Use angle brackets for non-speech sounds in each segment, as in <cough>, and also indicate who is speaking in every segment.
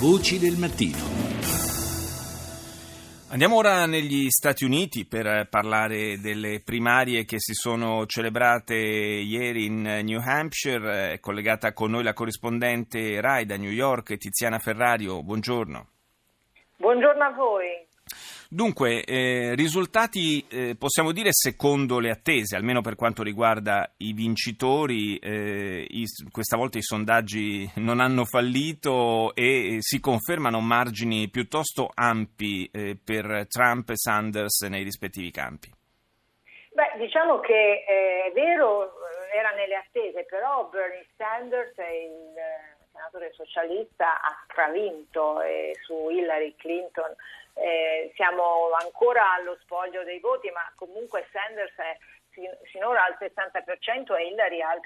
Speaker 1: Voci del mattino. Andiamo ora negli Stati Uniti per parlare delle primarie che si sono celebrate ieri in New Hampshire. È collegata con noi la corrispondente RAI da New York, Tiziana Ferrario. Buongiorno.
Speaker 2: Buongiorno a voi.
Speaker 1: Dunque, eh, risultati eh, possiamo dire secondo le attese, almeno per quanto riguarda i vincitori. Eh, i, questa volta i sondaggi non hanno fallito e si confermano margini piuttosto ampi eh, per Trump e Sanders nei rispettivi campi.
Speaker 2: Beh, diciamo che eh, è vero, era nelle attese, però Bernie Sanders è il eh, senatore socialista ha stravinto su Hillary Clinton eh, siamo ancora allo spoglio dei voti, ma comunque Sanders è sinora al 60% e Hillary al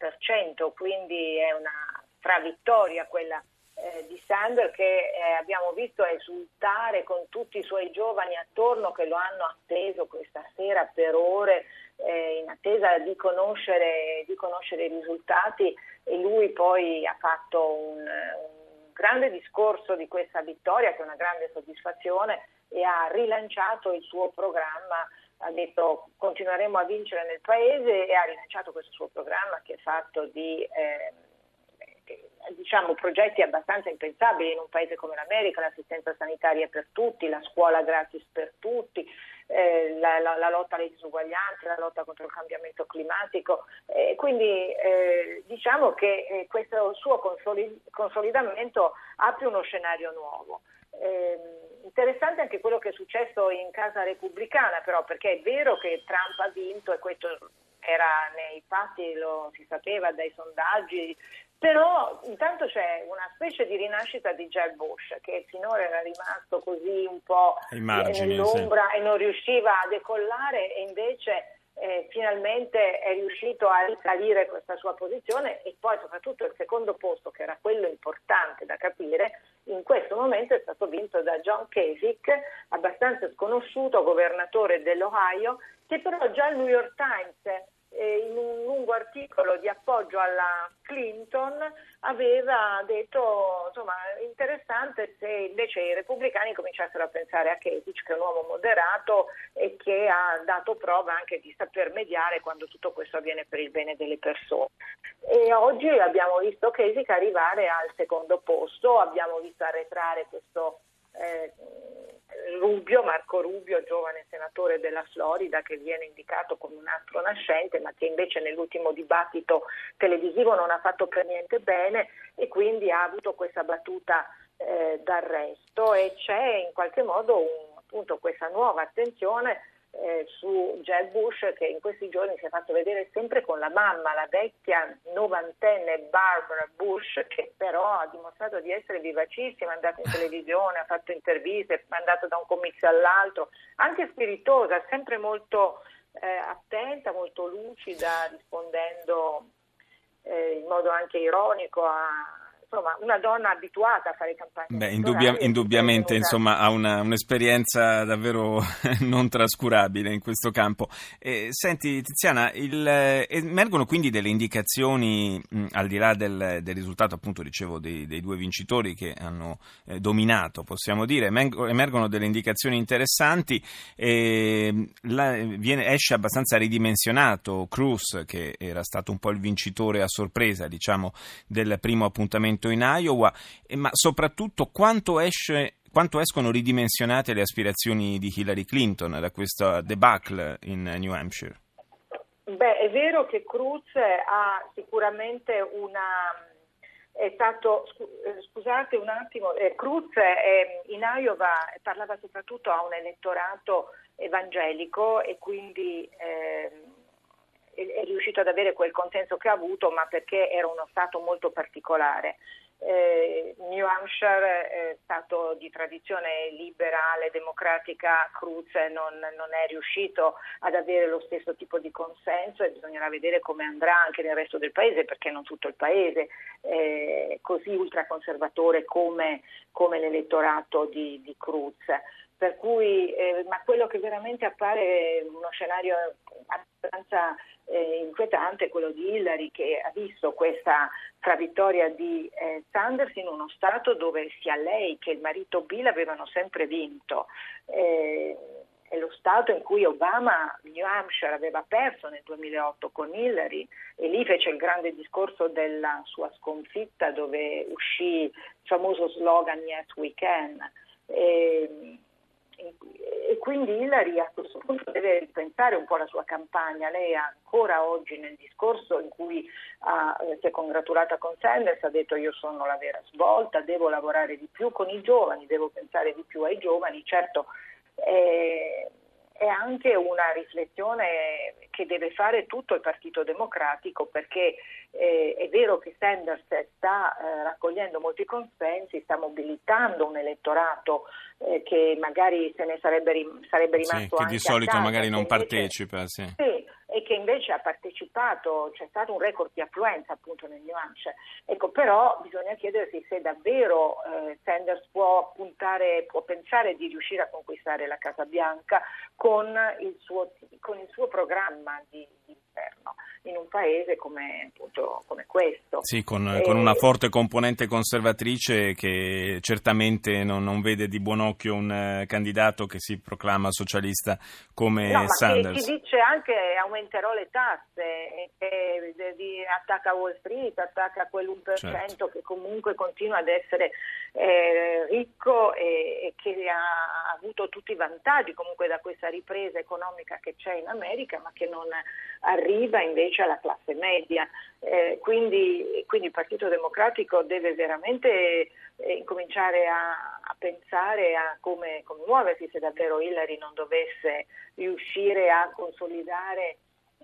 Speaker 2: 39%, quindi è una stravittoria quella eh, di Sanders che eh, abbiamo visto esultare con tutti i suoi giovani attorno che lo hanno atteso questa sera per ore eh, in attesa di conoscere, di conoscere, i risultati e lui poi ha fatto un, un grande discorso di questa vittoria, che è una grande soddisfazione, e ha rilanciato il suo programma, ha detto continueremo a vincere nel Paese e ha rilanciato questo suo programma che è fatto di... Eh, diciamo, progetti abbastanza impensabili in un paese come l'America, l'assistenza sanitaria per tutti, la scuola gratis per tutti, eh, la, la, la, lotta alle disuguaglianze, la lotta contro il cambiamento climatico. Eh, quindi eh, diciamo che eh, questo suo consolid- consolidamento apre uno scenario nuovo. Ehm, interessante anche quello che è successo in casa repubblicana, però, perché è vero che Trump ha vinto e questo era nei fatti, lo si sapeva dai sondaggi, però intanto c'è una specie di rinascita di Jeb Bush che finora era rimasto così un po'
Speaker 1: margini,
Speaker 2: nell'ombra
Speaker 1: sì.
Speaker 2: e non riusciva a decollare e invece eh, finalmente è riuscito a risalire questa sua posizione e poi soprattutto il secondo posto che era quello importante da capire in questo momento è stato vinto da John Kasich abbastanza sconosciuto governatore dell'Ohio che però già il New York Times eh, in un lungo articolo di appoggio alla Clinton aveva detto insomma interessante se invece i repubblicani cominciassero a pensare a Kasich che è un uomo moderato e che ha dato prova anche di saper mediare quando tutto questo avviene per il bene delle persone. E oggi abbiamo visto Kasich arrivare al secondo posto, abbiamo visto arretrare questo eh, Rubio, Marco Rubio, giovane senatore della Florida che viene indicato come un astro nascente ma che invece nell'ultimo dibattito televisivo non ha fatto per niente bene e quindi ha avuto questa battuta eh, d'arresto. E c'è in qualche modo un, appunto questa nuova attenzione eh, su Jeb Bush che in questi giorni si è fatto vedere sempre con la mamma, la vecchia novantenne Barbara Bush, che però ha dimostrato di essere vivacissima, è andata in televisione, ha fatto interviste, è andata da un comizio all'altro, anche spiritosa, sempre molto eh, attenta, molto lucida, rispondendo eh, in modo anche ironico a insomma, una donna abituata a fare campagne.
Speaker 1: Beh, indubbia, indubbiamente insomma, ha una, un'esperienza davvero <laughs> non trascurabile in questo campo. Eh, senti Tiziana, il, eh, emergono quindi delle indicazioni, mh, al di là del, del risultato appunto dicevo dei, dei, due vincitori che hanno eh, dominato, possiamo dire, emergono delle indicazioni interessanti, la, viene, esce abbastanza ridimensionato Cruz che era stato un po' il vincitore a sorpresa diciamo, del primo appuntamento in Iowa, ma soprattutto quanto esce quanto escono ridimensionate le aspirazioni di Hillary Clinton da questa debacle in New Hampshire?
Speaker 2: Beh, è vero che Cruz ha sicuramente una. È stato, scusate un attimo, eh, Cruz eh, in Iowa parlava soprattutto a un elettorato evangelico e quindi eh, è riuscito ad avere quel consenso che ha avuto, ma perché era uno Stato molto particolare. Eh, New Hampshire è stato di tradizione liberale, democratica, Cruz non, non, è riuscito ad avere lo stesso tipo di consenso e bisognerà vedere come andrà anche nel resto del paese, perché non tutto il paese è così ultraconservatore come, come l'elettorato di, di Cruz per cui, eh, ma quello che veramente appare uno scenario abbastanza eh, inquietante è quello di Hillary che ha visto questa tra vittoria di eh, Sanders in uno Stato dove sia lei che il marito Bill avevano sempre vinto. Eh, è lo Stato in cui Obama, New Hampshire, aveva perso nel 2008 con Hillary e lì fece il grande discorso della sua sconfitta dove uscì il famoso slogan Yes We Can. E, e quindi Hillary a questo punto deve ripensare un po' la sua campagna. Lei ancora oggi nel discorso in cui ha, eh, si è congratulata con Sanders ha detto io sono la vera svolta, devo lavorare di più con i giovani, devo pensare di più ai giovani. Certo, eh, è anche una riflessione che deve fare tutto il Partito Democratico perché eh, è vero che Sanders sta eh, raccogliendo molti consensi, sta mobilitando un elettorato eh, che magari se ne sarebbe, rim- sarebbe rimasto
Speaker 1: sì, che di solito
Speaker 2: casa,
Speaker 1: magari non
Speaker 2: invece,
Speaker 1: partecipa. Sì.
Speaker 2: sì e che invece ha partecipato, c'è stato un record di affluenza appunto nel New Hampshire. Ecco, però bisogna chiedersi se davvero eh, Sanders può puntare, può pensare di riuscire a conquistare la Casa Bianca con il suo, con il suo programma di, di governo in un paese come, appunto, come questo.
Speaker 1: Sì, con, e... con, una forte componente conservatrice che certamente non, non vede di buon occhio un uh, candidato che si proclama socialista come
Speaker 2: no,
Speaker 1: Sanders.
Speaker 2: Ma che, dice anche aumenterò le tasse, e, e, e, attacca Wall Street, attacca quell'1% certo. che comunque continua ad essere eh, ricco e, che ha avuto tutti i vantaggi comunque da questa ripresa economica che c'è in America ma che non arriva invece alla classe media. Eh, quindi, quindi, il Partito Democratico deve veramente eh, incominciare a, a pensare a come, come muoversi se davvero Hillary non dovesse riuscire a consolidare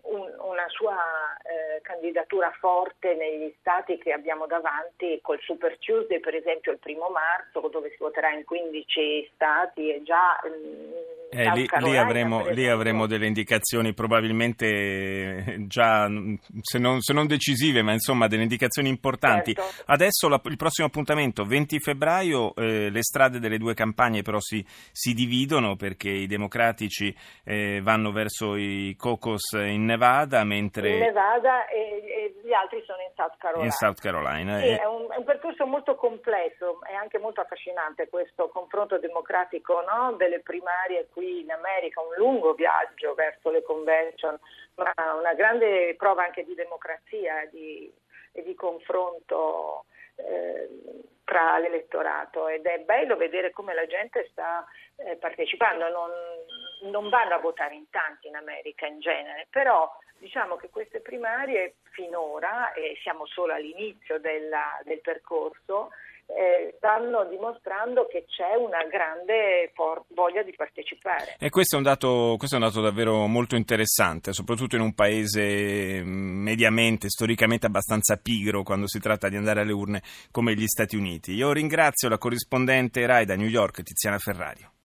Speaker 2: un, una sua eh, candidatura forte negli stati che abbiamo davanti, col Super Tuesday per esempio il primo marzo dove si voterà in 15 stati e già... Mm,
Speaker 1: eh, lì, lì, avremo, lì, avremo, delle indicazioni probabilmente eh, già, se non, se non decisive, ma insomma delle indicazioni importanti.
Speaker 2: Certo.
Speaker 1: Adesso la, il prossimo appuntamento, 20 febbraio, eh, le strade delle due campagne però si, si dividono perché i democratici eh, vanno verso i caucus in Nevada, mentre...
Speaker 2: In Nevada e, e gli altri sono in South Carolina.
Speaker 1: In South Carolina.
Speaker 2: Sì, è, un, è, un, percorso molto complesso, è anche molto affascinante questo confronto democratico no? delle primarie qui in America, un lungo viaggio verso le convention, ma una grande prova anche di democrazia di, e di confronto. Eh, tra l'elettorato ed è bello vedere come la gente sta eh, partecipando, non, non, vanno a votare in tanti in America in genere, però diciamo che queste primarie finora, e siamo solo all'inizio della, del percorso, eh, stanno dimostrando che c'è una grande for- voglia di partecipare.
Speaker 1: E questo è, dato, questo è, un dato, davvero molto interessante, soprattutto in un paese mm, mediamente, storicamente abbastanza pigro quando si tratta di andare alle urne come gli Stati Uniti. Io ringrazio la corrispondente RAI da New York, Tiziana Ferrario.